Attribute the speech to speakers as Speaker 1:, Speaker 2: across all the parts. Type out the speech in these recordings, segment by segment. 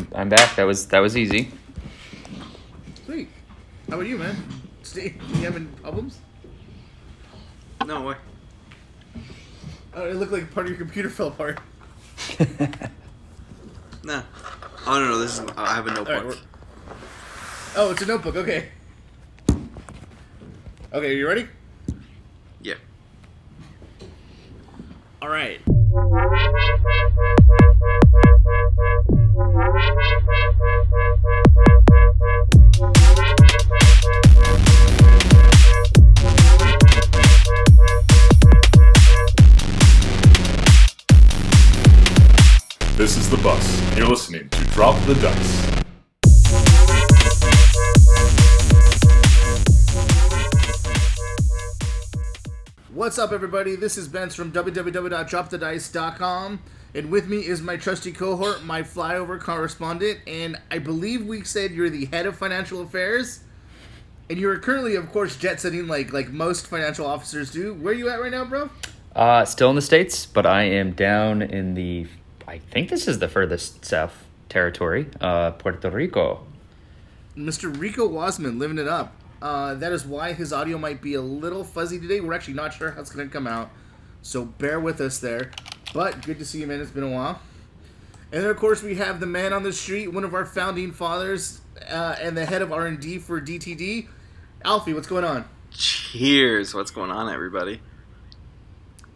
Speaker 1: I'm I'm back. That was that was easy.
Speaker 2: Sweet. How about you, man? Steve, you having problems?
Speaker 3: No way.
Speaker 2: Oh, it looked like part of your computer fell apart.
Speaker 3: Nah. Oh no, no, this is. I have a notebook.
Speaker 2: All right, we're- oh, it's a notebook. Okay. Okay, are you ready?
Speaker 3: yeah.
Speaker 2: All right.
Speaker 4: The bus. You're listening to Drop the Dice.
Speaker 2: What's up, everybody? This is Benz from www.dropthedice.com, and with me is my trusty cohort, my flyover correspondent, and I believe we said you're the head of financial affairs, and you're currently, of course, jet setting like like most financial officers do. Where are you at right now, bro?
Speaker 1: Uh, still in the states, but I am down in the. I think this is the furthest south territory, uh, Puerto Rico.
Speaker 2: Mr. Rico Wasman living it up. Uh, that is why his audio might be a little fuzzy today. We're actually not sure how it's going to come out, so bear with us there. But good to see you, man. It's been a while. And then, of course, we have the man on the street, one of our founding fathers, uh, and the head of R and D for DTD, Alfie. What's going on?
Speaker 3: Cheers. What's going on, everybody?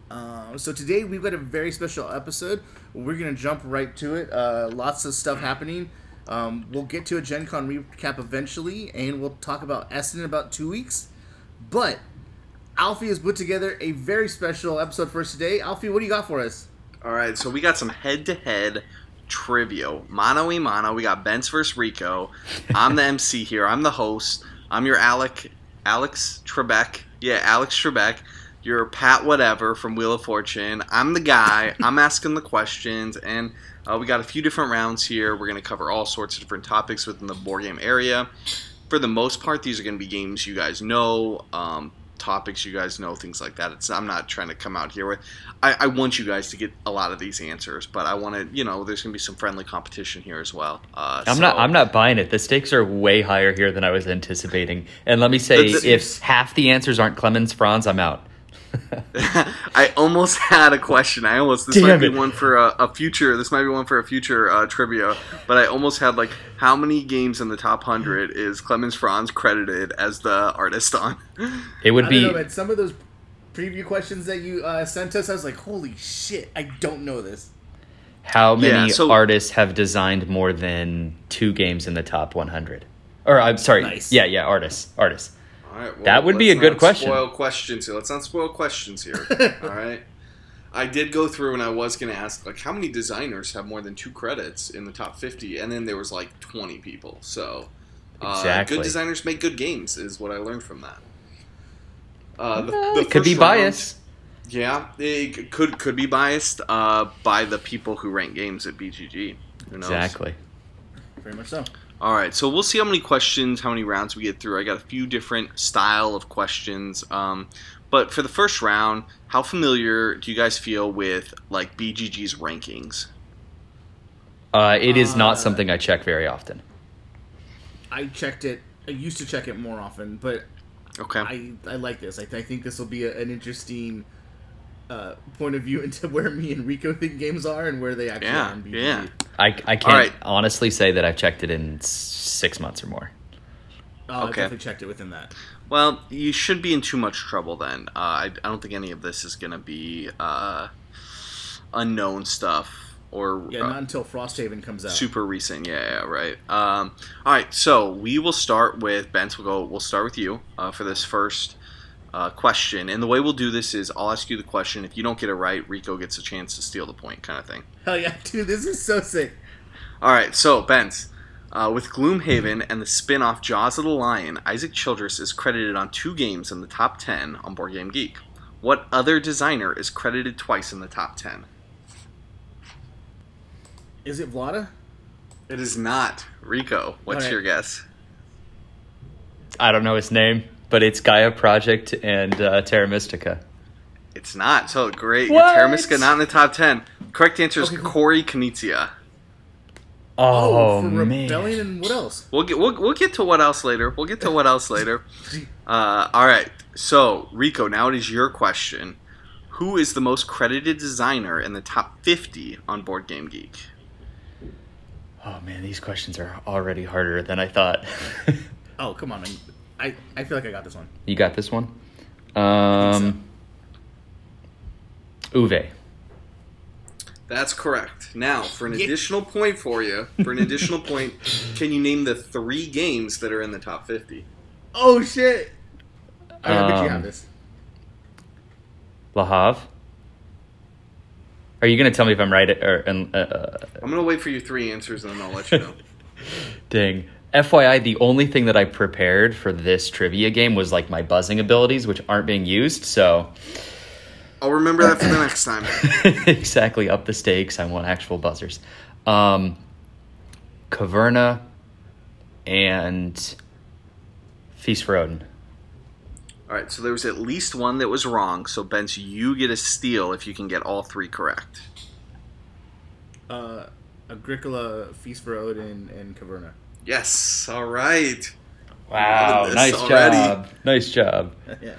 Speaker 2: Uh, so today we've got a very special episode. We're gonna jump right to it. Uh, lots of stuff happening. Um, we'll get to a Gen Con recap eventually, and we'll talk about Essen in about two weeks. But Alfie has put together a very special episode for us today. Alfie, what do you got for us?
Speaker 3: All right, so we got some head-to-head trivia, mano y mano. We got Benz versus Rico. I'm the MC here. I'm the host. I'm your Alec, Alex Trebek. Yeah, Alex Trebek. You're Pat whatever from Wheel of Fortune. I'm the guy. I'm asking the questions, and uh, we got a few different rounds here. We're going to cover all sorts of different topics within the board game area. For the most part, these are going to be games you guys know, um, topics you guys know, things like that. It's I'm not trying to come out here with. I, I want you guys to get a lot of these answers, but I want to, you know, there's going to be some friendly competition here as well. Uh,
Speaker 1: I'm
Speaker 3: so-
Speaker 1: not. I'm not buying it. The stakes are way higher here than I was anticipating. And let me say,
Speaker 3: The- the-
Speaker 1: if half the answers aren't Klemens Franz, I'm out.
Speaker 3: I almost had a question. I almost this
Speaker 1: Damn
Speaker 3: might be one for a, a future. This might be one for a future uh, trivia. But I almost had like how many games in the top hundred is Klemens Franz credited as the artist on?
Speaker 1: It would
Speaker 2: I
Speaker 1: be.
Speaker 2: don't know, man. Some of those preview questions that you uh, sent us, I was like, "Holy shit! I don't know this."
Speaker 1: How many
Speaker 3: Yeah, so-
Speaker 1: artists have designed more than two games in the top 100? Or I'm sorry.
Speaker 2: Nice.
Speaker 1: Yeah, yeah, artists, artists.
Speaker 3: All right, well,
Speaker 1: That would be a good question.
Speaker 3: Spoil questions here. Let's not spoil questions here. all right. I did go through and I was going to ask like how many designers have more than two credits in the top fifty, and then there was like twenty people. So uh,
Speaker 1: Exactly.
Speaker 3: good designers make good games is what I learned from that. Uh, the,
Speaker 1: Uh,
Speaker 3: the
Speaker 1: it could be
Speaker 3: first round-
Speaker 1: biased.
Speaker 3: Yeah, it could could be biased uh, by the people who rank games at BGG. Who knows?
Speaker 1: Exactly.
Speaker 2: Very much so.
Speaker 3: All right, so we'll see how many questions, how many rounds we get through. I got a few different style of questions, um, but for the first round, how familiar do you guys feel with like BGG's rankings?
Speaker 1: Uh, it is
Speaker 2: Uh,
Speaker 1: not something I check very often.
Speaker 2: I checked it. I used to check it more often, but
Speaker 3: Okay.
Speaker 2: I, I like this. I, I think this will be a, an interesting uh, point of view into where me and Rico think games are and where they actually
Speaker 3: Yeah,
Speaker 2: are in BGG.
Speaker 3: yeah.
Speaker 1: I, I can't
Speaker 3: right.
Speaker 1: honestly say that I've checked it in six months or more.
Speaker 2: I
Speaker 3: Okay.
Speaker 2: definitely checked it within that.
Speaker 3: Well, you should be in too much trouble then. Uh, I, I don't think any of this is going to be uh, unknown stuff or
Speaker 2: Yeah,
Speaker 3: uh,
Speaker 2: not until Frosthaven comes out.
Speaker 3: super recent. Yeah, yeah, right. Um, all right, so we will start with Bence. We'll go. We'll start with you uh, for this first uh, question. And the way we'll do this is, I'll ask you the question. If you don't get it right, Rico gets a chance to steal the point, kind of thing.
Speaker 2: Hell yeah, dude, this is so sick.
Speaker 3: All right, so Bence. Uh, with Gloomhaven and the spin-off Jaws of the Lion, Isaac Childres is credited on two games in the top 10 on Board Game Geek. What other designer is credited twice in the top 10?
Speaker 2: Is it Vlaada?
Speaker 3: It is not. Rico, what's
Speaker 2: All right.
Speaker 3: your guess?
Speaker 1: I don't know his name, but it's Gaia Project and uh, Terra Mystica.
Speaker 3: It's not. So great.
Speaker 1: What?
Speaker 3: Terra Mystica not in the top ten. Correct answer is
Speaker 2: Okay.
Speaker 3: Corey Knizia.
Speaker 1: Oh,
Speaker 2: for
Speaker 1: man.
Speaker 2: rebellion and what else?
Speaker 3: We'll get we'll, we'll get to what else later. We'll get to what else later. Uh, all right. So Rico, now it is your question. Who is the most credited designer in the top 50 on Board Game Geek?
Speaker 1: Oh man, these questions are already harder than I thought.
Speaker 2: Oh, come on. I, I, I feel like I got this one.
Speaker 1: you got this one? Um, Uwe.
Speaker 3: That's correct. Now, for an
Speaker 2: Yeah.
Speaker 3: additional point for you, for an additional point, can you name the three games that are in the top 50?
Speaker 2: Oh, shit. I bet you
Speaker 1: Um,
Speaker 2: have this.
Speaker 1: La Havre. Are you gonna tell me if I'm right or uh, uh,
Speaker 3: I'm going to wait for your three answers and then I'll let you know.
Speaker 1: dang? FYI, the only thing that I prepared for this trivia game was like my buzzing abilities, which aren't being used. So
Speaker 3: I'll remember that for the next time.
Speaker 1: exactly up the stakes. I want actual buzzers. Um, Caverna and Feast for Odin.
Speaker 3: All right, so there was at least one that was wrong. So, Bence, you get a steal if you can get all three correct.
Speaker 2: Uh, Agricola, Feast for Odin, and Caverna.
Speaker 3: Yes. All right.
Speaker 1: Wow, nice
Speaker 3: already.
Speaker 1: job. Nice job.
Speaker 2: yeah.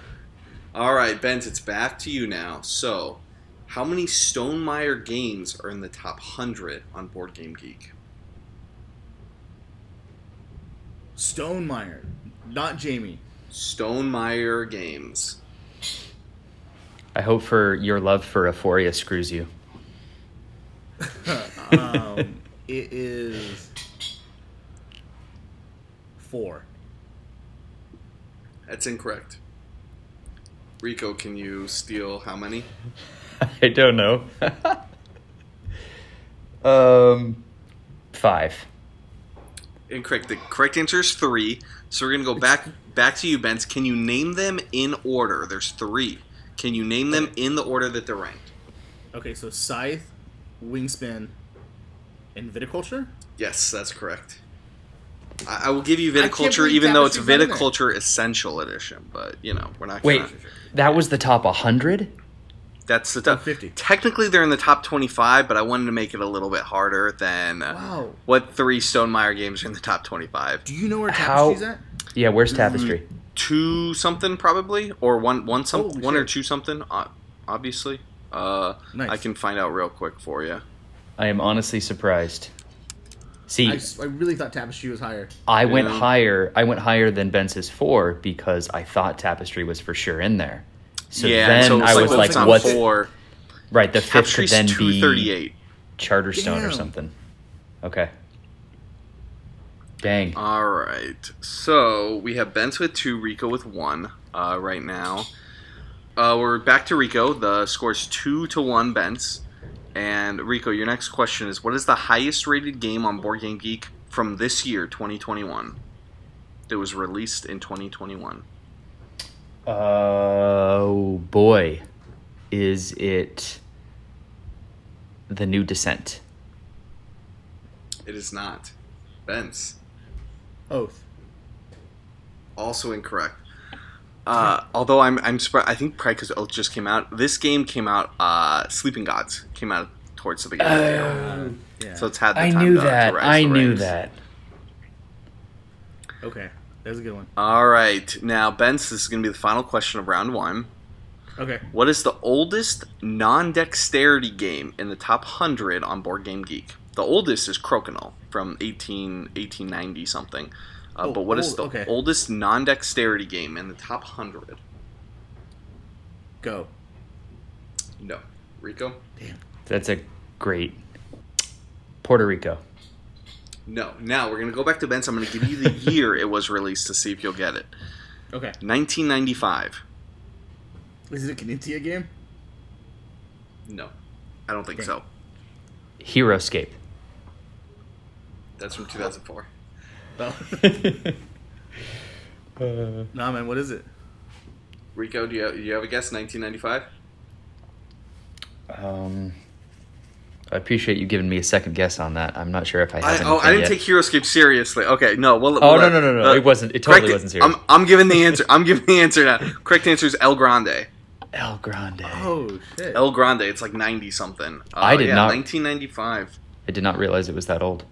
Speaker 3: All right, Bence, it's back to you now. So, how many Stonemaier games are in the top 100 on Board Game Geek?
Speaker 2: Stonemaier, not Jamie.
Speaker 3: Stonemaier games.
Speaker 1: I hope for your love for Euphoria screws you.
Speaker 2: um, it is four.
Speaker 3: That's incorrect. Rico, can you steal how many?
Speaker 1: I don't know. um, five.
Speaker 3: Incorrect. The correct answer is three. So we're gonna go back back to you, Bence. Can you name them in order? There's three. Can you name them in the order that they're ranked?
Speaker 2: Okay, so Scythe, Wingspan, and Viticulture?
Speaker 3: Yes, that's correct. I, I will give you viticulture, even though it's
Speaker 2: Tapestry's not in there.
Speaker 3: viticulture essential edition. But you know, we're not.
Speaker 1: Wait,
Speaker 3: gonna-
Speaker 1: that was the top 100?
Speaker 3: that's the top
Speaker 2: 50.
Speaker 3: Technically, they're in the top twenty-five, but I wanted to make it a little bit harder than uh,
Speaker 2: Wow.
Speaker 3: what three Stonemaier games are in the top twenty-five.
Speaker 2: Do you know where
Speaker 1: How-
Speaker 2: Tapestry's at?
Speaker 1: Yeah, where's Tapestry?
Speaker 3: Two something probably, or one one some
Speaker 2: Holy
Speaker 3: one or two something. Uh, obviously, uh,
Speaker 2: Nice.
Speaker 3: I can find out real quick for you.
Speaker 1: I am honestly surprised. See,
Speaker 2: I really thought Tapestry was higher.
Speaker 1: I
Speaker 3: went
Speaker 1: higher. I went higher than Bence's four because I thought Tapestry was for sure in there. So
Speaker 3: yeah,
Speaker 1: then
Speaker 3: so
Speaker 1: I was
Speaker 3: well,
Speaker 1: like,
Speaker 3: it's
Speaker 1: "What's
Speaker 3: four?
Speaker 1: right?" The fifth could then be
Speaker 3: thirty-eight.
Speaker 1: Charterstone or something. Okay. Dang.
Speaker 3: All right. So we have Bence with two, Rico with one uh, right now. Uh, we're back to Rico. The score's two to one, Bence. And Rico, your next question is: What is the highest rated game on Board Game Geek from this year, 2021, that was released in 2021?
Speaker 1: Oh uh, boy, is it the new Descent?
Speaker 3: It is not. Bence,
Speaker 2: Oath.
Speaker 3: also incorrect. Uh, although I'm I'm surprised. I think probably because Oath just came out. This game came out. Uh, Sleeping Gods came out towards the beginning. of the year.
Speaker 2: Yeah.
Speaker 3: So it's had the
Speaker 1: I
Speaker 3: time
Speaker 1: knew
Speaker 3: to, to
Speaker 1: that.
Speaker 3: rise
Speaker 1: I knew
Speaker 3: ranks.
Speaker 1: that.
Speaker 2: okay, that's a good one.
Speaker 3: All right, now Bence, this is going to be the final question of round one.
Speaker 2: Okay.
Speaker 3: What is the oldest non-dexterity game in the top hundred on Board Game Geek? The oldest is Crokinole from 18, 1890 something. Uh,
Speaker 2: Oh,
Speaker 3: but what is
Speaker 2: old,
Speaker 3: the
Speaker 2: okay.
Speaker 3: oldest non-dexterity game in the top hundred?
Speaker 2: Go.
Speaker 3: No, Rico.
Speaker 2: Damn.
Speaker 1: That's a great Puerto Rico.
Speaker 3: No. Now we're going to go back to Bence. I'm going to give you the year it was released to see if you'll get it.
Speaker 2: Okay.
Speaker 3: 1995.
Speaker 2: Is it a Knizia game?
Speaker 3: No, I don't think
Speaker 2: Dang.
Speaker 3: so.
Speaker 1: Heroescape.
Speaker 3: That's from 2004.
Speaker 2: Oh.
Speaker 1: Uh,
Speaker 2: nah, man. What is it?
Speaker 3: Rico, do you have, do you have a guess? 1995.
Speaker 1: um, I appreciate you giving me a second guess on that. I'm not sure if I have
Speaker 3: I, oh, I didn't
Speaker 1: yet.
Speaker 3: take Heroescape seriously. Okay, no. Well,
Speaker 1: Oh,
Speaker 3: well,
Speaker 1: no, no, no, no.
Speaker 3: uh,
Speaker 1: It wasn't- it totally
Speaker 3: correct-
Speaker 1: wasn't serious.
Speaker 3: I'm, I'm giving the answer. I'm giving the answer now. Correct answer is El Grande.
Speaker 1: El Grande.
Speaker 2: Oh shit.
Speaker 3: El Grande. It's like 90 something. Uh,
Speaker 1: I did
Speaker 3: yeah,
Speaker 1: not-
Speaker 3: 1995.
Speaker 1: I did not realize it was that old.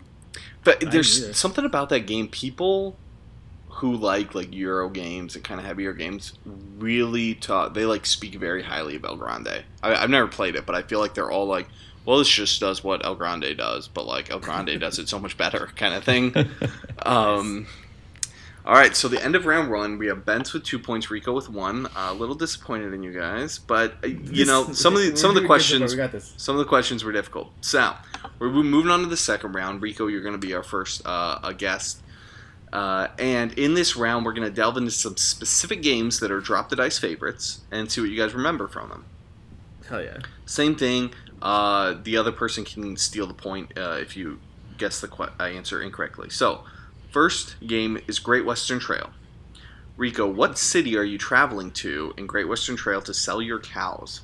Speaker 3: But there's something about that game. People who like like Euro games and kind of heavier games really talk. They like speak very highly of El Grande. I, I've never played it, but I feel like they're all like, "Well, this just does what El Grande does, but like El Grande does it so much better," kind of thing. Um, all right, so the end of round one, we have Bents with two points, Rico with one. Uh, a little disappointed in you guys, but uh, you know some of the some of the
Speaker 2: doing good so far.
Speaker 3: questions
Speaker 2: We got this.
Speaker 3: some of the questions were difficult. So we're moving on to the second round. Rico, you're going to be our first uh, a guest. Uh, and in this round, we're going to delve into some specific games that are drop the dice favorites and see what you guys remember from them.
Speaker 2: Hell yeah.
Speaker 3: Same thing. Uh, the other person can steal the point uh, if you guess the que- uh, answer incorrectly. So, first game is Great Western Trail. Rico, what city are you traveling to in Great Western Trail to sell your cows?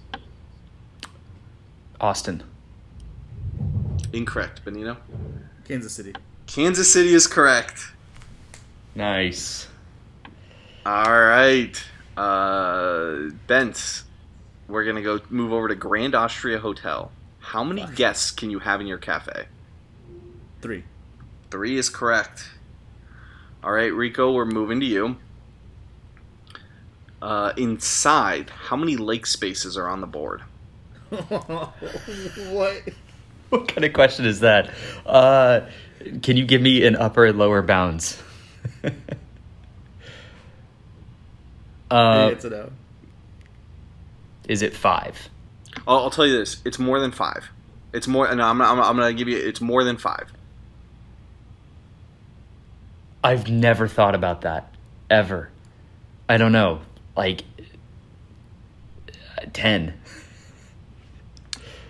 Speaker 1: Austin.
Speaker 3: Incorrect, Benito.
Speaker 2: Kansas City.
Speaker 3: Kansas City is correct.
Speaker 1: Nice.
Speaker 3: All right, uh, Bent. We're gonna go move over to Grand Austria Hotel. How many
Speaker 2: Fuck.
Speaker 3: guests can you have in your cafe?
Speaker 2: Three.
Speaker 3: Three is correct. All right, Rico, we're moving to you. Uh, in Scythe, how many lake spaces are on the board?
Speaker 2: what?
Speaker 1: What kind of question is that? Uh, can you give me an upper and lower bounds? uh,
Speaker 2: it's a no.
Speaker 1: is it five?
Speaker 3: I'll, I'll tell you this: it's more than five. It's more, and I'm, I'm, I'm gonna give you. It's more than five.
Speaker 1: I've never thought about that ever. I don't know, like uh, ten.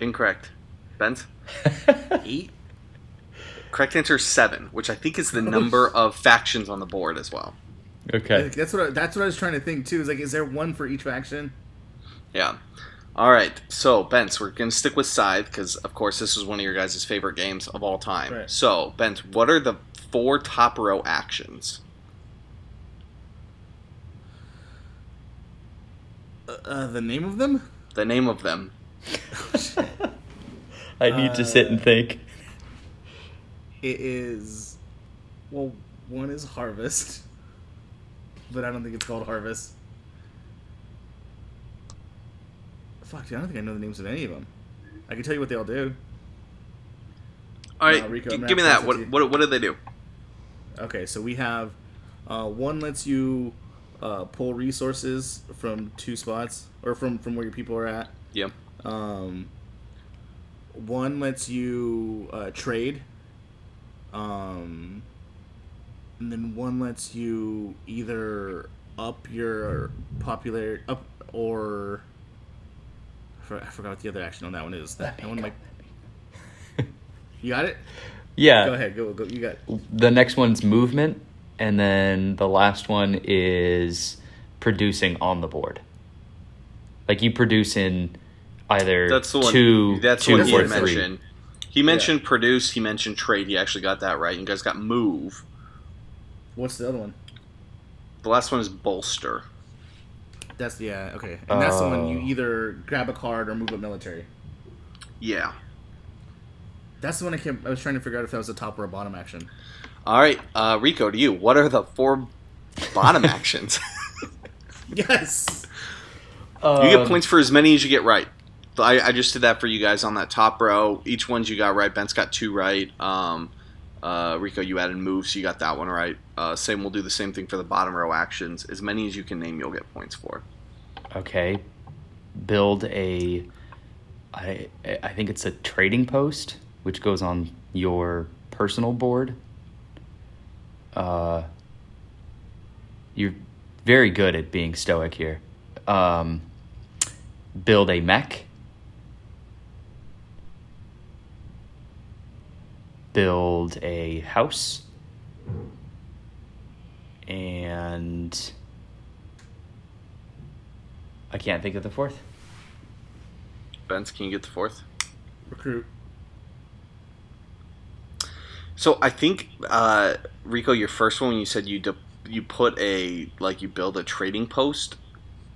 Speaker 3: Incorrect. Bent.
Speaker 2: Eight?
Speaker 3: Correct answer is seven, which I think is the number of factions on the board as well.
Speaker 1: okay.
Speaker 2: That's what I, that's what I was trying to think too. Is like, is there one for each faction?
Speaker 3: Yeah. All right. So, Bent, we're going to stick with Scythe because, of course, this is one of your guys' favorite games of all time.
Speaker 2: Right.
Speaker 3: So, Bent, what are the four top row actions?
Speaker 2: Uh, uh, the name of them?
Speaker 3: The name of them.
Speaker 1: I need to sit and think.
Speaker 2: It is. Well, one is Harvest, but I don't think it's called Harvest. Fuck, dude, I don't think I know the names of any of them. I can tell you what they all do.
Speaker 3: All right.
Speaker 2: No, Rico,
Speaker 3: g-
Speaker 2: I'm
Speaker 3: give me that. What,
Speaker 2: to
Speaker 3: what, what do they do?
Speaker 2: Okay, so we have uh, one lets you uh, pull resources from two spots or from from where your people are at.
Speaker 3: Yeah.
Speaker 2: Um, one lets you uh, trade. Um, and then one lets you either up your popularity up or I forgot what the other action on that one is. That, that one might. You got it.
Speaker 1: Yeah.
Speaker 2: Go ahead. Go go. You got. It.
Speaker 1: The next one's movement, and then the last one is producing on the board. Like you produce in either
Speaker 3: That's the one.
Speaker 1: two,
Speaker 3: that's
Speaker 1: two
Speaker 3: one he
Speaker 1: or three.
Speaker 3: mentioned. He mentioned produce. He mentioned trade. He actually got that right. You guys got move.
Speaker 2: What's the other one?
Speaker 3: The last one is bolster.
Speaker 2: That's yeah. Okay. And that's the one you
Speaker 1: Oh.
Speaker 2: either grab a card or move a military.
Speaker 3: Yeah.
Speaker 2: That's the one I kept. I was trying to figure out if that was a top or a bottom action.
Speaker 3: All right, uh, Rico, to you. What are the four bottom actions?
Speaker 2: Yes.
Speaker 3: You get
Speaker 1: Um,
Speaker 3: points for as many as you get right. I, I just did that for you guys on that top row. Each one's you got right. Ben's got two right. Um, uh, Rico, you added moves, so you got that one right. Uh, same, we'll do the same thing for the bottom row actions. As many as you can name, you'll get points for.
Speaker 1: Okay. Build a. I I think it's a trading post, which goes on your personal board. Uh. You're very good at being stoic here. Um, build a mech. Build a house. And I can't think of the fourth.
Speaker 3: Ben's, can you get the fourth?
Speaker 2: Recruit.
Speaker 3: So I think uh, Rico, your first one, when you said you de- you put a like you build a trading post.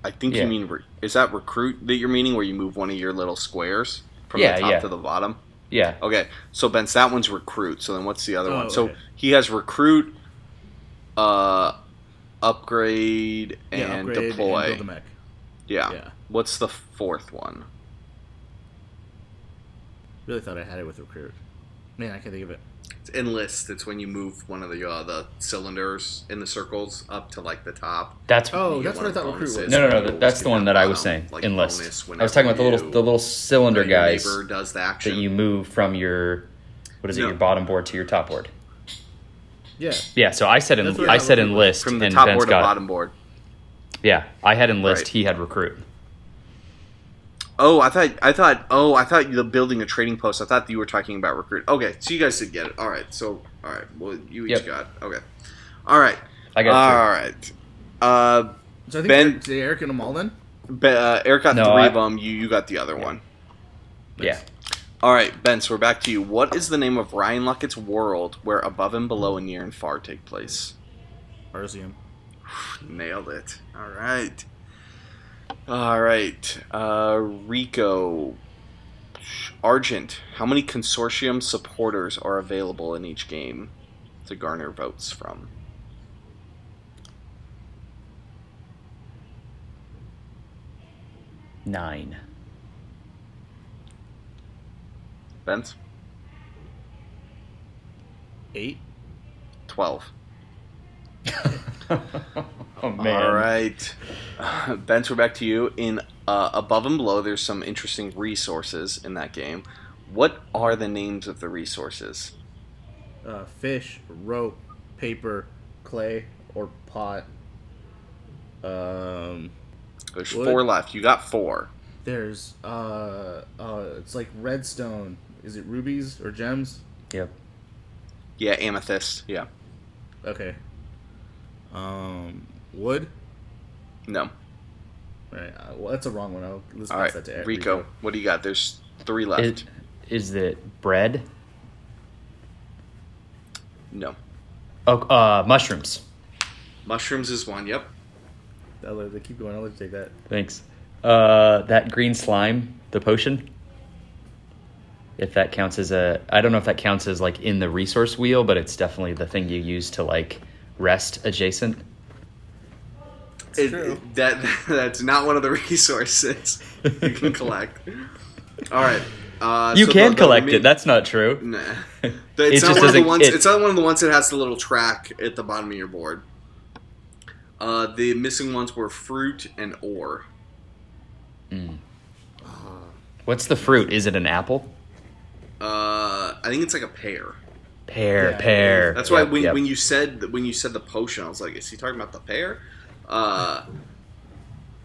Speaker 3: I think
Speaker 1: Yeah.
Speaker 3: you mean re- is that recruit that you're meaning, where you move one of your little squares from
Speaker 1: Yeah,
Speaker 3: the top
Speaker 1: yeah.
Speaker 3: to the bottom?
Speaker 1: Yeah.
Speaker 3: Okay, so Ben's that one's recruit. So then what's the other
Speaker 2: Oh,
Speaker 3: one? So he has recruit, uh, upgrade, and
Speaker 2: yeah, upgrade
Speaker 3: deploy.
Speaker 2: and build a mech.
Speaker 3: yeah.
Speaker 2: Yeah.
Speaker 3: What's the fourth one?
Speaker 2: Really thought I had it with recruit. Man, I can't think of it.
Speaker 3: It's enlist. It's when you move one of the uh, the cylinders in the circles up to like the top.
Speaker 1: That's
Speaker 2: Oh, that's what I thought recruit was.
Speaker 1: no, no, no. That- That's the one that I was saying.
Speaker 3: like,
Speaker 1: enlist.
Speaker 3: bonus
Speaker 1: I was talking about the little the little cylinder guys
Speaker 3: does the action.
Speaker 1: that you move from your what is it?
Speaker 3: No.
Speaker 1: Your bottom board to your top board.
Speaker 2: Yeah.
Speaker 1: Yeah. So I said en-
Speaker 2: I
Speaker 1: I said enlist
Speaker 3: from the
Speaker 1: and
Speaker 3: top
Speaker 1: Ben's
Speaker 3: board to
Speaker 1: got it.
Speaker 3: bottom board.
Speaker 1: Yeah, I had enlist.
Speaker 3: Right.
Speaker 1: He had recruit.
Speaker 3: Oh, I thought I thought oh I thought you were building a trading post. I thought you were talking about recruit. Okay, so you guys did get it. All right, so all right, well you each
Speaker 1: Yep.
Speaker 3: got okay. All right,
Speaker 1: I got
Speaker 3: all right. Uh,
Speaker 2: So I think
Speaker 3: Ben-
Speaker 2: Eric, did Eric and all then?
Speaker 3: Be- uh, Eric got
Speaker 1: No,
Speaker 3: three
Speaker 1: I-
Speaker 3: of them. You you got the other one.
Speaker 1: two. Yeah.
Speaker 3: All right, Ben. So we're back to you. What is the name of Ryan Laukat's world where above and below and near and far take place?
Speaker 2: Arzium.
Speaker 3: Nailed it. All right. All right. Uh, Rico. Argent. How many consortium supporters are available in each game to garner votes from?
Speaker 1: Nine.
Speaker 3: Ben's?
Speaker 2: Eight.
Speaker 3: 12.
Speaker 1: oh man.
Speaker 3: All right. Ben's, we're back to you. In uh, Above and Below, there's some interesting resources in that game. What are the names of the resources?
Speaker 2: Uh, fish, rope, paper, clay, or pot. Um,
Speaker 3: There's
Speaker 2: Wood.
Speaker 3: four left. You got four.
Speaker 2: there's uh, uh, it's like redstone. Is it rubies or gems?
Speaker 1: Yep.
Speaker 3: Yeah, amethyst. Yeah.
Speaker 2: Okay. Um, wood.
Speaker 3: No.
Speaker 2: Right. Uh, well, that's a wrong one. I'll, let's
Speaker 3: All
Speaker 2: pass
Speaker 3: right,
Speaker 2: that to Eric.
Speaker 3: Rico, what do you got? There's three left.
Speaker 1: Is, is it bread?
Speaker 3: no.
Speaker 1: Oh, uh, mushrooms.
Speaker 3: Mushrooms is one. Yep.
Speaker 2: I'll let, keep going. I'll let you take that.
Speaker 1: Thanks. Uh, that green slime, the potion. If that counts as a, I don't know if that counts as like in the resource wheel, but it's definitely the thing you use to like rest adjacent.
Speaker 3: It-
Speaker 2: true.
Speaker 3: it- that that's not one of the resources you can collect. All right. Uh,
Speaker 1: You
Speaker 3: so
Speaker 1: can
Speaker 3: the- the
Speaker 1: collect
Speaker 3: remain-
Speaker 1: it. That's not true.
Speaker 3: Nah.
Speaker 1: It
Speaker 3: It's not
Speaker 1: just
Speaker 3: one of the ones.
Speaker 1: it-
Speaker 3: it's not one of the ones that has the little track at the bottom of your board. Uh, the missing ones were fruit and ore.
Speaker 1: What's the fruit? Is it an apple?
Speaker 3: Uh, I think it's like a pear.
Speaker 1: Pear,
Speaker 2: Yeah,
Speaker 1: pear.
Speaker 3: That's why
Speaker 1: Yep,
Speaker 3: when,
Speaker 1: yep.
Speaker 3: when you said when you said the potion, I was like, is he talking about the pear? Uh,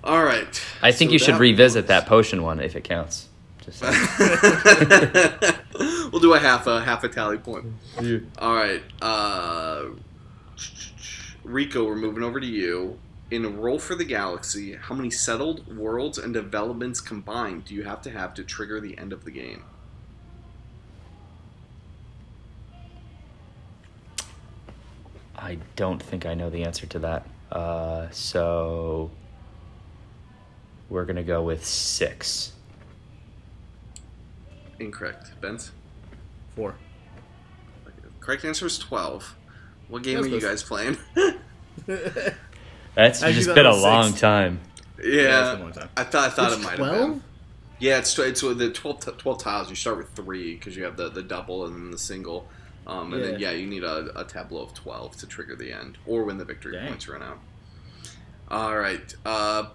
Speaker 3: all right.
Speaker 1: I think
Speaker 3: So
Speaker 1: you should revisit
Speaker 3: was-
Speaker 1: that potion one if it counts. Just
Speaker 3: we'll do a half a half a tally point. All right, uh, Rico, we're moving over to you. In Roll for the Galaxy, how many settled worlds and developments combined do you have to have to trigger the end of the game?
Speaker 1: I don't think I know the answer to that. Uh, so we're gonna go with six.
Speaker 3: Incorrect. Benz?
Speaker 2: Four.
Speaker 3: Correct answer is 12. What game are you guys playing?
Speaker 1: That's
Speaker 2: Actually,
Speaker 1: just been a long
Speaker 2: six.
Speaker 1: time.
Speaker 2: Yeah,
Speaker 3: yeah,
Speaker 2: it's been a long time.
Speaker 3: I thought I thought
Speaker 2: It's
Speaker 3: it might have
Speaker 2: 12?
Speaker 3: been. Yeah, it's tw- it's with the 12, t- 12 tiles. You start with three because you have the, the double and then the single. Um, and then
Speaker 2: Yeah.
Speaker 3: yeah, you need a, a tableau of twelve to trigger the end, or when the victory
Speaker 2: Dang.
Speaker 3: points run out. All right, uh,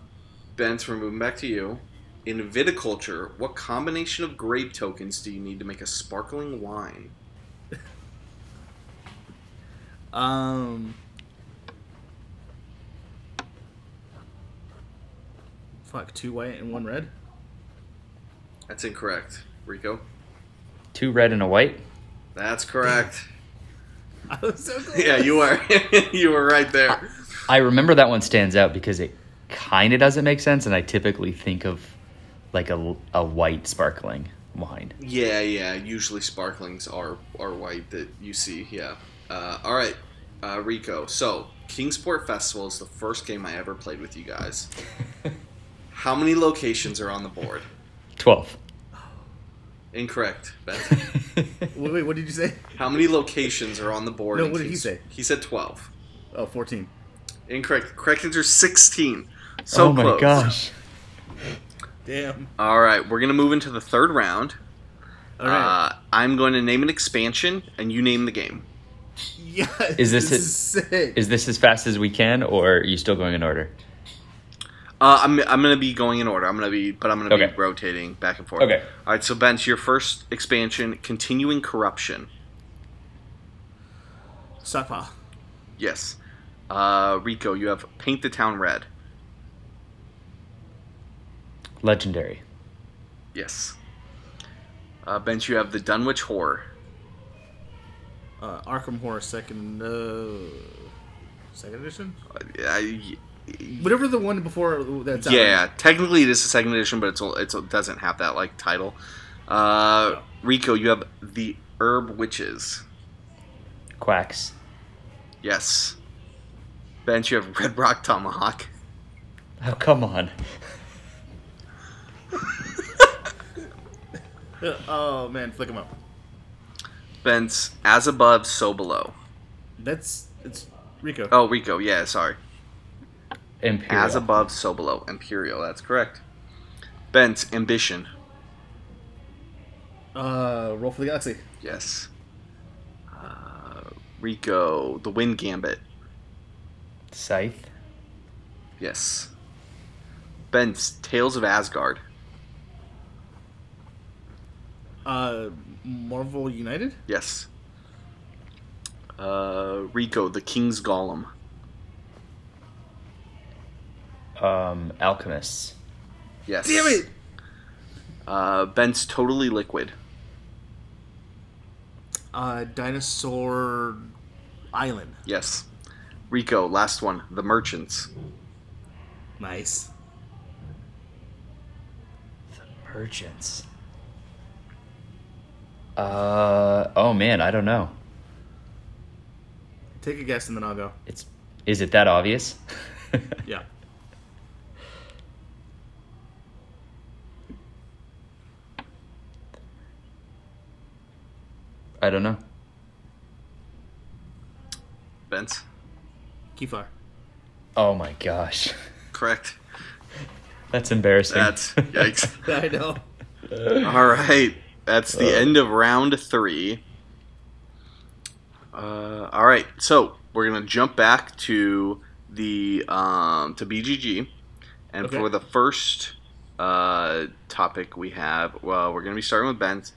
Speaker 3: Bent, we're moving back to you. In viticulture, what combination of grape tokens do you need to make a sparkling wine?
Speaker 2: Um. Fuck, two white and one red.
Speaker 3: That's incorrect, Rico.
Speaker 1: Two red and a white.
Speaker 3: That's correct.
Speaker 2: I was so close.
Speaker 3: yeah, you were you were right there.
Speaker 1: I remember that one stands out because it kind of doesn't make sense, and I typically think of like a, a white sparkling wine.
Speaker 3: Yeah, yeah. Usually sparklings are are white that you see. Yeah. Uh, all right, uh, Rico. So Kingsport Festival is the first game I ever played with you guys. How many locations are on the board?
Speaker 1: Twelve.
Speaker 3: Incorrect. Ben.
Speaker 2: Wait, wait, what did you say?
Speaker 3: How many locations are on the board?
Speaker 2: No, what did he say?
Speaker 3: He said 12.
Speaker 2: Oh, 14.
Speaker 3: Incorrect. Correct answer is 16. So close.
Speaker 1: oh my
Speaker 3: close.
Speaker 1: gosh.
Speaker 2: Damn.
Speaker 3: All right, we're going to move into the third round.
Speaker 2: All right.
Speaker 3: Uh, I'm going to name an expansion, and you name the game.
Speaker 2: yes.
Speaker 1: is this
Speaker 2: this
Speaker 1: it-
Speaker 2: is sick.
Speaker 1: Is this as fast as we can, or are you still going in order?
Speaker 3: Uh, I'm, I'm going to be going in order. I'm going to be, but I'm going to
Speaker 1: Okay.
Speaker 3: be rotating back and forth.
Speaker 1: Okay.
Speaker 3: All right, so Ben's your first expansion, continuing corruption.
Speaker 2: Stockpile.
Speaker 3: Yes. Uh, Rico, you have paint the town red.
Speaker 1: Legendary.
Speaker 3: Yes. Uh, Bench, you have the Dunwich horror.
Speaker 2: Uh, Arkham Horror second, uh, second edition.
Speaker 3: Uh, I-
Speaker 2: Whatever the one before that's out.
Speaker 3: yeah, technically it is a second edition, but it's it's it doesn't have that like title. Uh, Rico, you have the herb witches.
Speaker 1: Quacks.
Speaker 3: Yes. Bench, you have Red Rock Tomahawk.
Speaker 1: Oh come on.
Speaker 2: Oh man, flick them up.
Speaker 3: Ben's as above, so below.
Speaker 2: That's it's Rico.
Speaker 3: Oh, Rico, yeah, sorry.
Speaker 1: Imperial.
Speaker 3: As above, so below. Imperial, that's correct. Ben's ambition.
Speaker 2: Uh, roll for the galaxy.
Speaker 3: Yes. Uh, Rico, the Wind Gambit.
Speaker 1: Scythe.
Speaker 3: Yes. Ben's Tales of Asgard.
Speaker 2: Uh, Marvel United.
Speaker 3: Yes. Uh, Rico, the King's Golem.
Speaker 1: Um, Alchemists.
Speaker 3: Yes.
Speaker 2: Damn it!
Speaker 3: Uh, Ben's Totally Liquid.
Speaker 2: Uh, Dinosaur Island.
Speaker 3: Yes. Rico, last one, The Merchants.
Speaker 2: Nice.
Speaker 1: The merchants. Uh oh man, I don't know.
Speaker 2: Take a guess and then I'll go.
Speaker 1: It's is it that obvious?
Speaker 2: Yeah.
Speaker 1: I don't know.
Speaker 3: Ben's.
Speaker 2: Keyflower.
Speaker 1: Oh my gosh.
Speaker 3: Correct.
Speaker 1: That's embarrassing.
Speaker 3: That's yikes.
Speaker 2: I know.
Speaker 3: All right, that's the
Speaker 1: Uh.
Speaker 3: end of round three. Uh, all right, so we're gonna jump back to the um, to BGG, and
Speaker 2: Okay.
Speaker 3: for the first uh, topic we have, well, we're gonna be starting with Ben's.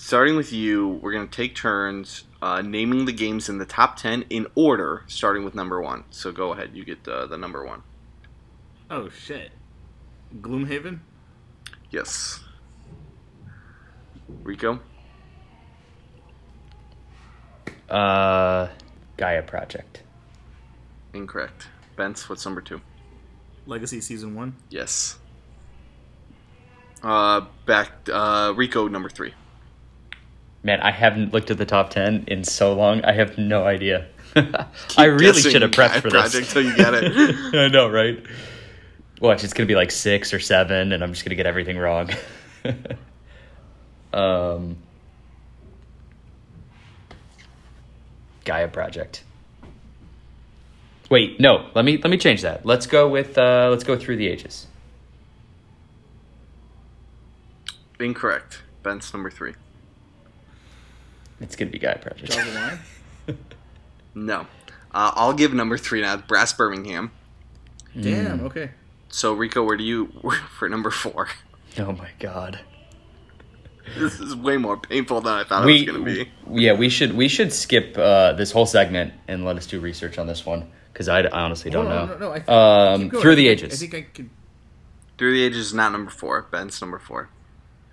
Speaker 3: Starting with you, we're gonna take turns uh, naming the games in the top ten in order, starting with number one. So go ahead, you get uh, the number one.
Speaker 2: Oh shit. Gloomhaven.
Speaker 3: Yes. Rico.
Speaker 1: Uh Gaia Project.
Speaker 3: Incorrect. Bence, what's number two?
Speaker 2: Legacy season one.
Speaker 3: Yes. Uh, back, uh, Rico, number three.
Speaker 1: Man, I haven't looked at the top 10 in so long. I have no idea. I really should have prepped for
Speaker 3: Project
Speaker 1: this.
Speaker 3: till you get it.
Speaker 1: I know, right? Watch, it's going to be like 6 or 7 and I'm just going to get everything wrong. um Gaia Project. Wait, no. Let me let me change that. Let's go with uh let's go through the ages.
Speaker 3: Incorrect. Bence, number three.
Speaker 1: It's going to be Gaia Project.
Speaker 2: Jaws of the Lion.
Speaker 3: No. Uh, I'll give number three now. Brass Birmingham.
Speaker 2: Damn. Okay.
Speaker 3: So, Rico, where do you, for number four?
Speaker 1: oh my god.
Speaker 3: This is way more painful than I thought
Speaker 1: we,
Speaker 3: it was going to be.
Speaker 1: Yeah, we should we should skip uh, this whole segment and let us do research on this one because I, I honestly don't
Speaker 2: Hold
Speaker 1: know.
Speaker 2: No, no, I think,
Speaker 1: um, through the ages.
Speaker 2: I think I could.
Speaker 3: Through the Ages is not number four. Ben's number four.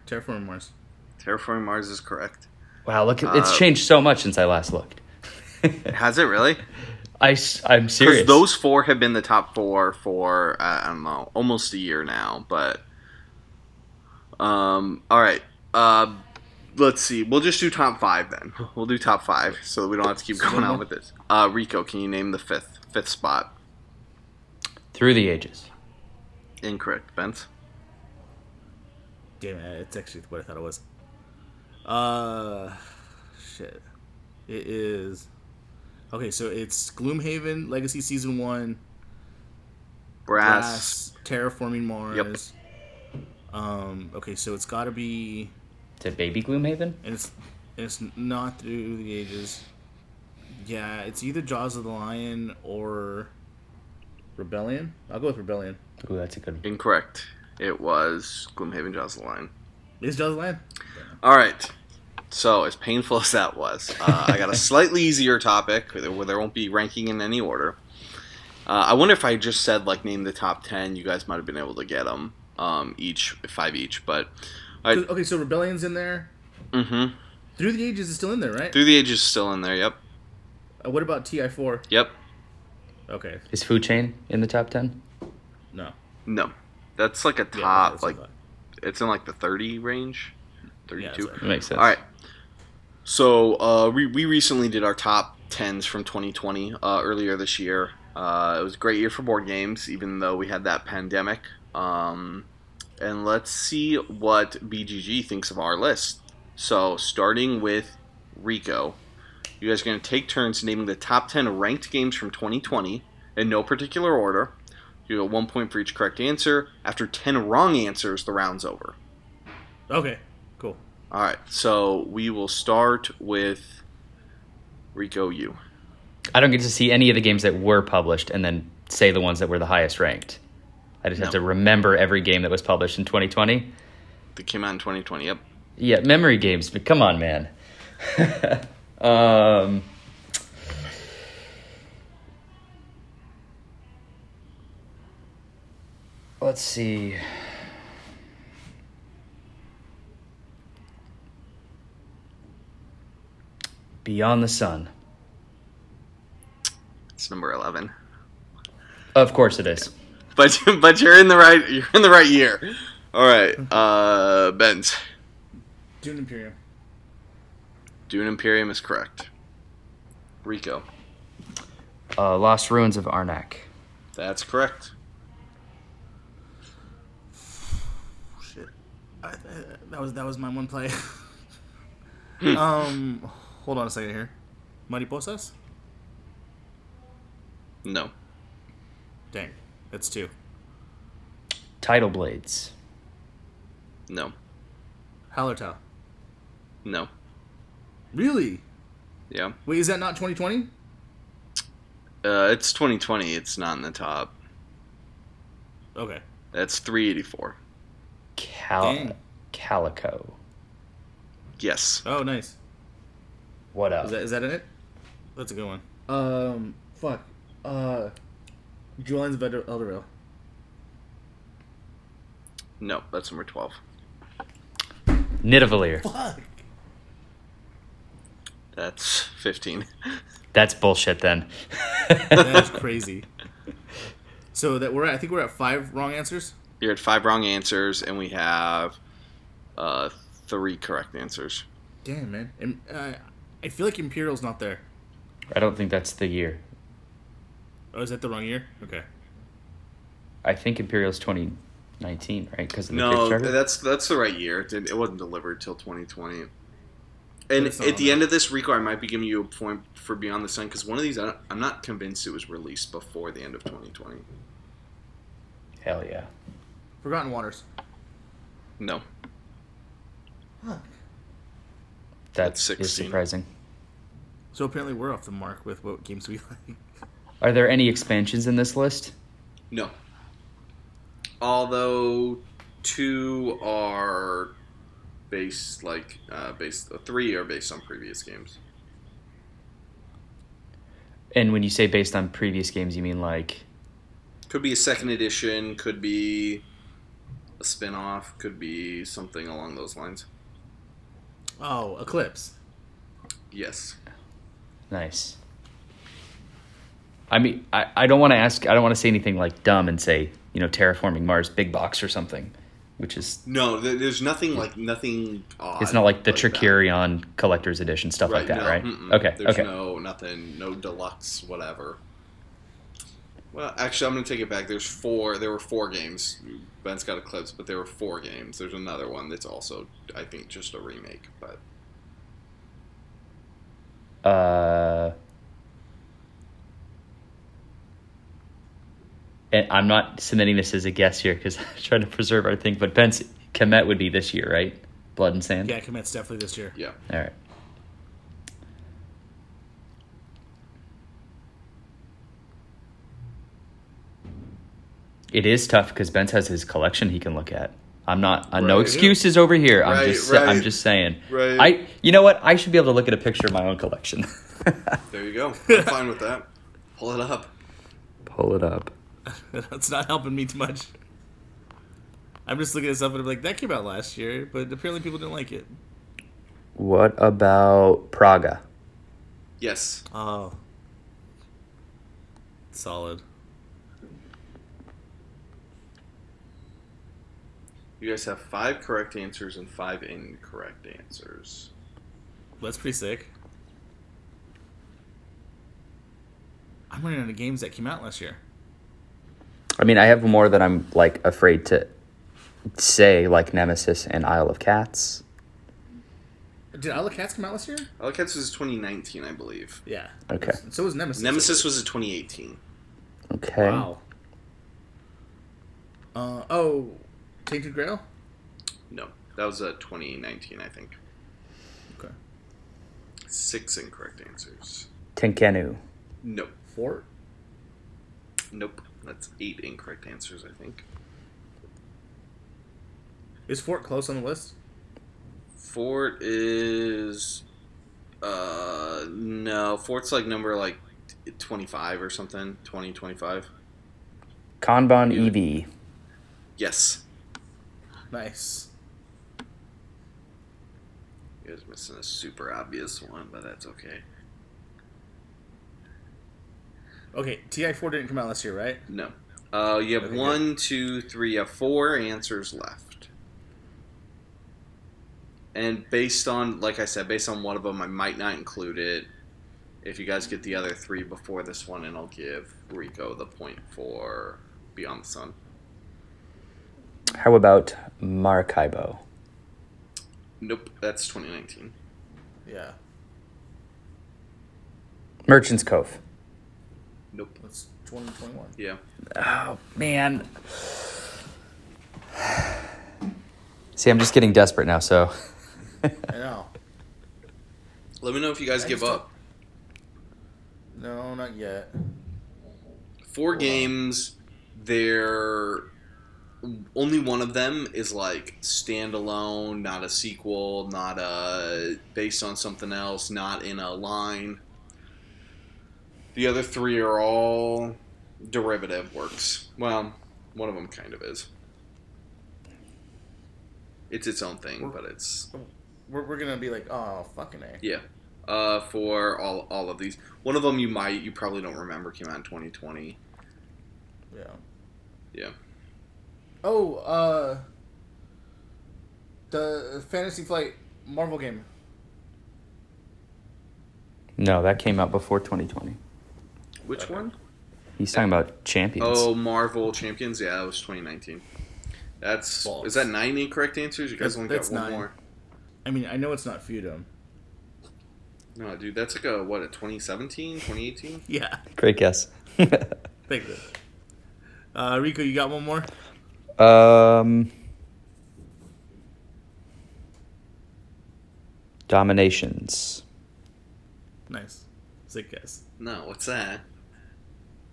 Speaker 2: Terraforming Mars.
Speaker 3: Terraforming Mars is correct.
Speaker 1: Wow, look, it's
Speaker 3: uh,
Speaker 1: changed so much since I last looked.
Speaker 3: Has it really?
Speaker 1: I, I'm
Speaker 3: Because
Speaker 1: serious.
Speaker 3: those four have been the top four for uh, I don't know almost a year now. But um, all right. Uh, let's see. We'll just do top five then. We'll do top five so that we don't have to keep going on with this. Uh, Rico, can you name the fifth fifth spot?
Speaker 1: through the ages.
Speaker 3: Incorrect. Bence.
Speaker 2: Damn it, it's actually what I thought it was. Uh, shit. It is. Okay, so it's Gloomhaven Legacy Season One,
Speaker 3: Brass.
Speaker 2: Brass, Terraforming Mars. Yep. Um. Okay, so it's got to be,
Speaker 1: To Baby Gloomhaven?
Speaker 2: and it's and it's not through the ages. Yeah, it's either Jaws of the Lion or Rebellion. I'll go with Rebellion.
Speaker 1: Ooh, that's a good One.
Speaker 3: Incorrect. It was Gloomhaven Jaws of the Lion.
Speaker 2: Is Jaws of the Lion?
Speaker 3: All right. So, as painful as that was, uh, I got a slightly easier topic where there won't be ranking in any order. Uh, I wonder if I just said, like, name the top 10, you guys might have been able to get them um, each, five each. But, I,
Speaker 2: Okay, so Rebellion's in there.
Speaker 3: Mm-hmm.
Speaker 2: Through the Ages is still in there, right?
Speaker 3: Through the Ages is still in there. Yep.
Speaker 2: Uh, what about TI4?
Speaker 3: Yep.
Speaker 2: Okay,
Speaker 1: Is Food Chain in the top 10?
Speaker 2: no.
Speaker 3: No. That's like a top,
Speaker 2: that's
Speaker 3: like,
Speaker 2: what
Speaker 3: it's in like the 30 range.
Speaker 2: I thought. Yeah,
Speaker 3: 32.
Speaker 2: that's
Speaker 1: That makes sense.
Speaker 3: All right. So uh, we, we recently did our top tens from 2020 uh, earlier this year. Uh, it was a great year for board games, even though we had that pandemic. Um, and let's see what BGG thinks of our list. So starting with Rico, you guys are going to take turns naming the top 10 ranked games from 2020 in no particular order. You get one point for each correct answer. After 10 wrong answers, the round's over.
Speaker 2: Okay, cool.
Speaker 3: All right, so we will start with Rico. You
Speaker 1: I don't get to see any of the games that were published and then say the ones that were the highest ranked. I just have to remember every game that was published in 2020.
Speaker 3: that came out in 2020. Yep.
Speaker 1: Yeah, memory games. But come on, man. um, let's see. Beyond the Sun.
Speaker 3: It's number 11.
Speaker 1: Of course it is.
Speaker 3: But but you're in the right you're in the right year. All right, uh, Benz.
Speaker 2: Dune Imperium.
Speaker 3: Dune Imperium is correct. Rico.
Speaker 1: Uh, Lost Ruins of Arnak.
Speaker 3: That's correct.
Speaker 2: Shit. I, I, that was that was my one play. um, hold on a second here. Mariposas?
Speaker 3: No.
Speaker 2: Dang, that's two.
Speaker 1: Tidal Blades.
Speaker 3: No.
Speaker 2: Hallertau.
Speaker 3: No.
Speaker 2: Really?
Speaker 3: Yeah.
Speaker 2: Wait, is that not 2020?
Speaker 3: Uh, it's 2020. It's not in the top.
Speaker 2: Okay.
Speaker 3: That's 384.
Speaker 1: Cal-
Speaker 2: Dang.
Speaker 1: Calico.
Speaker 3: Yes.
Speaker 2: Oh, nice.
Speaker 1: What up?
Speaker 2: Is that is that in it? That's a good one. Um, fuck. Uh, Julian's of Elder Elderville.
Speaker 3: No, that's number 12.
Speaker 1: Nidavellir.
Speaker 2: Fuck.
Speaker 3: That's 15.
Speaker 1: That's bullshit then.
Speaker 2: That's crazy. So that we're at, I think we're at five wrong answers.
Speaker 3: You're at five wrong answers, and we have uh, three correct answers.
Speaker 2: Damn, man. And uh, I feel like Imperial's not there.
Speaker 1: I don't think that's the year.
Speaker 2: Oh, is that the wrong year? Okay.
Speaker 1: I think Imperial's 2019, right? Because
Speaker 3: No, that's that's the right year. It, didn't, it wasn't delivered till 2020. And at the end of this, Rico, I might be giving you a point for Beyond the Sun because one of these, I don't, I'm not convinced it was released before the end of 2020.
Speaker 1: Hell yeah.
Speaker 2: Forgotten Waters.
Speaker 3: No,
Speaker 2: Fuck.
Speaker 1: That's
Speaker 3: That's
Speaker 1: is surprising.
Speaker 2: So apparently we're off the mark with what games we like.
Speaker 1: Are there any expansions in this list?
Speaker 3: no. Although two are based like uh, based three are based on previous games.
Speaker 1: And when you say based on previous games, you mean like
Speaker 3: Could be a second edition. Could be a spin-off. Could be something along those lines.
Speaker 2: Oh, Eclipse.
Speaker 3: Yes.
Speaker 1: Nice. I mean, I, I don't want to ask. I don't want to say anything like dumb and say you know terraforming Mars big box or something, which is
Speaker 3: No, there's nothing like nothing odd.
Speaker 1: it's not like the
Speaker 3: that.
Speaker 1: Trickerion collector's edition stuff like that,
Speaker 3: no,
Speaker 1: right?
Speaker 3: mm-mm.
Speaker 1: Okay,
Speaker 3: There's
Speaker 1: okay.
Speaker 3: no nothing, no deluxe, whatever. Well, actually, I'm going to take it back. There's four. There were four games. Ben's got Eclipse, but there were four games. There's another one that's also, I think, just a remake. But
Speaker 1: Uh, and I'm not submitting this as a guess here because I'm trying to preserve our thing. But Ben's Kemet would be this year, right? Blood and Sand.
Speaker 2: Yeah, Kemet's definitely this year.
Speaker 3: yeah,
Speaker 1: All right. It is tough because Benz has his collection he can look at. I'm not. Uh, no
Speaker 3: Right.
Speaker 1: excuses over here. I'm
Speaker 3: Right,
Speaker 1: just. sa- I'm just saying.
Speaker 3: Right.
Speaker 1: I. You know what? I should be able to look at a picture of my own collection.
Speaker 3: there you go. I'm fine with that. Pull it up.
Speaker 1: Pull it up.
Speaker 2: That's not helping me too much. I'm just looking at stuff and I'm like, that came out last year, but apparently people didn't like it.
Speaker 1: What about Praga?
Speaker 3: Yes.
Speaker 2: Oh. Solid.
Speaker 3: You guys have five correct answers and five incorrect answers.
Speaker 2: That's pretty sick. I'm running out of games that came out last year.
Speaker 1: I mean, I have more that I'm like afraid to say, like Nemesis and Isle of Cats.
Speaker 2: Did Isle of Cats come out last year?
Speaker 3: Isle of Cats was 2019, I believe.
Speaker 2: Yeah.
Speaker 1: Okay.
Speaker 2: So was Nemesis.
Speaker 3: Nemesis was a 2018.
Speaker 1: Okay.
Speaker 2: Wow. Uh, oh, Tainted Grail?
Speaker 3: No, that was a 2019, I think.
Speaker 2: Okay.
Speaker 3: Six incorrect answers.
Speaker 1: Tekhenu.
Speaker 3: Nope.
Speaker 2: Four.
Speaker 3: Nope. That's eight incorrect answers, I think.
Speaker 2: Is Fort close on the list?
Speaker 3: Fort is uh no, Fort's like number like 25 or something, 20 25.
Speaker 1: Kanban EV.
Speaker 3: Yes.
Speaker 2: Nice.
Speaker 3: You guys missing a super obvious one, but that's okay.
Speaker 2: Okay, TI4 didn't come out last year, right?
Speaker 3: No. Uh you have one, two, three, you have four answers left. And based on like I said, based on one of them I might not include it. If you guys get the other three before this one, and I'll give Rico the point for Beyond the Sun.
Speaker 1: How about Maracaibo?
Speaker 3: Nope, that's 2019.
Speaker 2: Yeah.
Speaker 1: Merchant's Cove.
Speaker 3: Nope.
Speaker 2: That's 2021.
Speaker 3: Yeah.
Speaker 1: Oh man. See, I'm just getting desperate now. So
Speaker 2: I know.
Speaker 3: Let me know if you guys
Speaker 2: I
Speaker 3: give
Speaker 2: just
Speaker 3: up.
Speaker 2: No, not yet.
Speaker 3: Four games. They're only one of them is like standalone, not a sequel, not a based on something else, not in a line. The other three are all derivative works. Well, one of them kind of is. It's its own thing, but it's
Speaker 2: We're, we're gonna be like, oh, fucking A.
Speaker 3: Yeah. Uh, for all all of these, one of them you might you probably don't remember came out in 2020.
Speaker 2: Yeah.
Speaker 3: Yeah.
Speaker 2: Oh, uh. The Fantasy Flight Marvel game.
Speaker 1: no, that came out before 2020.
Speaker 3: Which one?
Speaker 1: He's talking about Champions.
Speaker 3: Oh, Marvel Champions. Yeah, that was 2019. That's
Speaker 2: False.
Speaker 3: is that nine incorrect answers? You guys
Speaker 2: That's-
Speaker 3: only got
Speaker 2: that's
Speaker 3: one
Speaker 2: nine.
Speaker 3: more.
Speaker 2: I mean, I know it's not Feudum.
Speaker 3: No, dude, that's like a what a 2017, 2018.
Speaker 2: Yeah.
Speaker 1: Great guess.
Speaker 2: Thank you. Uh, Rico, you got one more?
Speaker 1: Um, Dominations.
Speaker 2: Nice. Sick guess.
Speaker 3: No, what's that?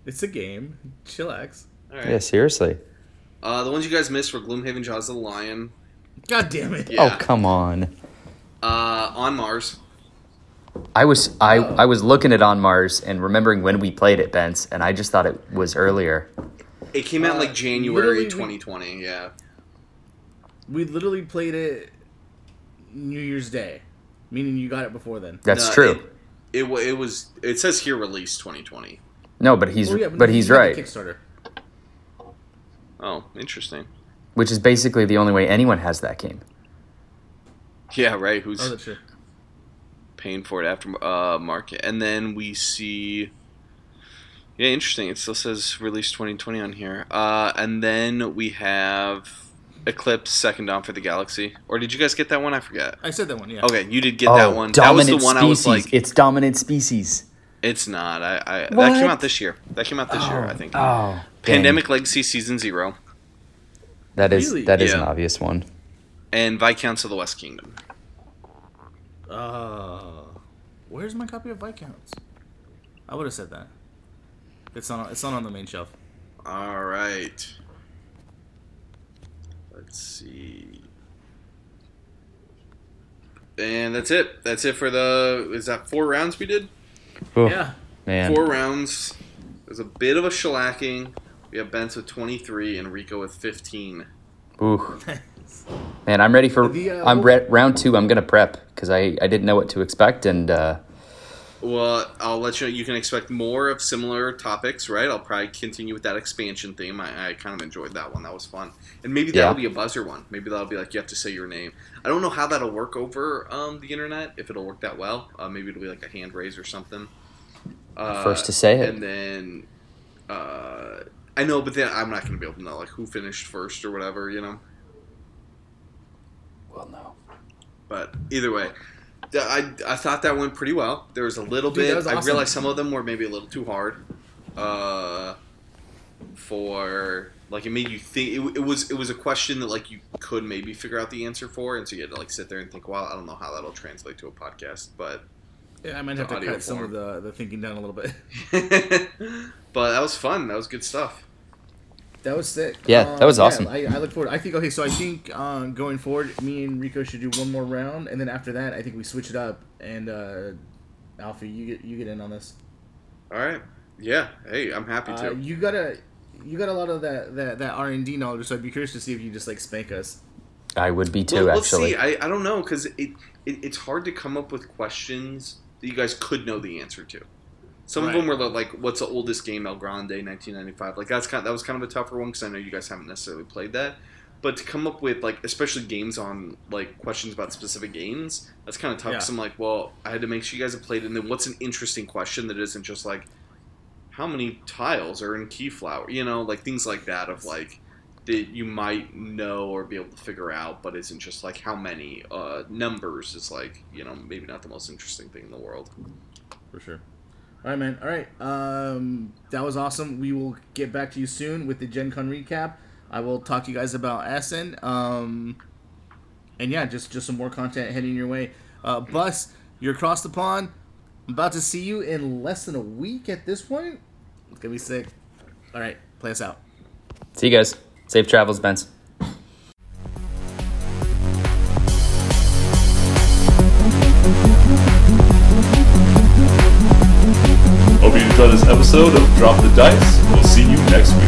Speaker 2: It's a game. Chillax.
Speaker 3: All right.
Speaker 1: Yeah, seriously.
Speaker 3: Uh, the ones you guys missed were Gloomhaven, Jaws of the Lion.
Speaker 2: God damn it.
Speaker 3: Yeah.
Speaker 1: Oh, come on.
Speaker 3: Uh, on Mars.
Speaker 1: I was I, I was looking at On Mars and remembering when we played it, Bence, and I just thought it was earlier.
Speaker 3: It came out
Speaker 2: Uh,
Speaker 3: like January
Speaker 2: literally we-
Speaker 3: 2020. Yeah.
Speaker 2: We literally played it New Year's Day, meaning you got it before then.
Speaker 1: That's
Speaker 3: No,
Speaker 1: true.
Speaker 3: It, it it was. It says here release 2020.
Speaker 1: no, but he's
Speaker 2: Oh, yeah,
Speaker 1: but he's
Speaker 2: you
Speaker 1: right.
Speaker 2: Kickstarter.
Speaker 3: Oh, interesting.
Speaker 1: Which is basically the only way anyone has that game.
Speaker 3: Yeah, right. Who's
Speaker 2: Oh, that's true.
Speaker 3: paying for it after uh, market? And then we see Yeah, interesting. It still says release 2020 on here. Uh, and then we have Eclipse Second Dawn for the Galaxy. Or did you guys get that one? I forget.
Speaker 2: I said that one. Yeah.
Speaker 3: Okay, you did get that one. That was
Speaker 1: Oh,
Speaker 3: the one
Speaker 1: species.
Speaker 3: I was like,
Speaker 1: it's dominant species.
Speaker 3: it's not. I, I that came out this year. That came out this year, I think.
Speaker 1: Oh, dang.
Speaker 3: Pandemic Legacy Season Zero
Speaker 1: That is
Speaker 2: Really?
Speaker 1: that is
Speaker 3: Yeah.
Speaker 1: an obvious one.
Speaker 3: and Viscounts of the West Kingdom.
Speaker 2: Uh, where's my copy of Viscounts? I would have said that. It's not. It's not on the main shelf.
Speaker 3: All right. Let's see. And that's it. That's it for the. Is that four rounds we did?
Speaker 1: Oh,
Speaker 2: Yeah.
Speaker 1: man.
Speaker 3: Four rounds. There's a bit of a shellacking. We have Benz with 23 and Rico with 15.
Speaker 1: Ooh. Man, I'm ready for.
Speaker 2: The, uh,
Speaker 1: I'm re- round two. I'm gonna prep because I I didn't know what to expect and uh,
Speaker 3: Well, I'll let you know. You can expect more of similar topics, right? I'll probably continue with that expansion theme. I, I kind of enjoyed that one. That was fun. And maybe that'll
Speaker 1: Yeah.
Speaker 3: be a buzzer one. Maybe that'll be like you have to say your name. I don't know how that'll work over um, the internet, if it'll work that well. Uh, maybe it'll be like a hand raise or something. Uh,
Speaker 1: First to say it.
Speaker 3: And then. Uh, I know, but then I'm not going to be able to know like who finished first or whatever, you know.
Speaker 1: well, no.
Speaker 3: But either way, I, I thought that went pretty well. There was a little
Speaker 2: Dude,
Speaker 3: bit.
Speaker 2: was
Speaker 3: I realized some of them were maybe a little too hard. Uh, for like it made you think. It, it was it was a question that like you could maybe figure out the answer for, and so you had to like sit there and think. Well, I don't know how that'll translate to a podcast, but
Speaker 2: Yeah, I might have to cut some of the, the thinking down a little bit.
Speaker 3: but that was fun. That was good stuff.
Speaker 2: That was sick.
Speaker 1: Yeah, that was awesome.
Speaker 2: I, I look forward. I think okay, so I think uh, going forward, me and Rico should do one more round, and then after that, I think we switch it up. And uh, Alfie, you get you get in on this.
Speaker 3: All right. Yeah. Hey, I'm happy
Speaker 2: Uh,
Speaker 3: to.
Speaker 2: you got a you got a lot of that that, that R and D knowledge, so I'd be curious to see if you just like spank us.
Speaker 1: I would be too.
Speaker 3: Well,
Speaker 1: actually,
Speaker 3: see. I, I don't know because it, it it's hard to come up with questions that you guys could know the answer to. Some
Speaker 2: Right.
Speaker 3: of them were like, "What's the oldest game?" El Grande, 1995. Like that's kind. that was kind of a tougher one because I know you guys haven't necessarily played that. But to come up with like, especially games on like questions about specific games, that's kind of tough.
Speaker 2: Yeah.
Speaker 3: Because I'm like, well, I had to make sure you guys have played. it. And then what's an interesting question that isn't just like, how many tiles are in Keyflower? You know, like things like that of like that you might know or be able to figure out, but isn't just like how many uh, numbers is like you know maybe not the most interesting thing in the world.
Speaker 2: For sure. All right, man. All right. Um, that was awesome. We will get back to you soon with the Gen Con recap. I will talk to you guys about Essen. Um, and yeah, just just some more content heading your way. Uh, Bus, you're across the pond. I'm about to see you in less than a week at this point. It's gonna be sick. All right, play us out.
Speaker 1: see you guys. Safe travels, Benz.
Speaker 4: hope you enjoyed this episode of Drop the Dice. We'll see you next week.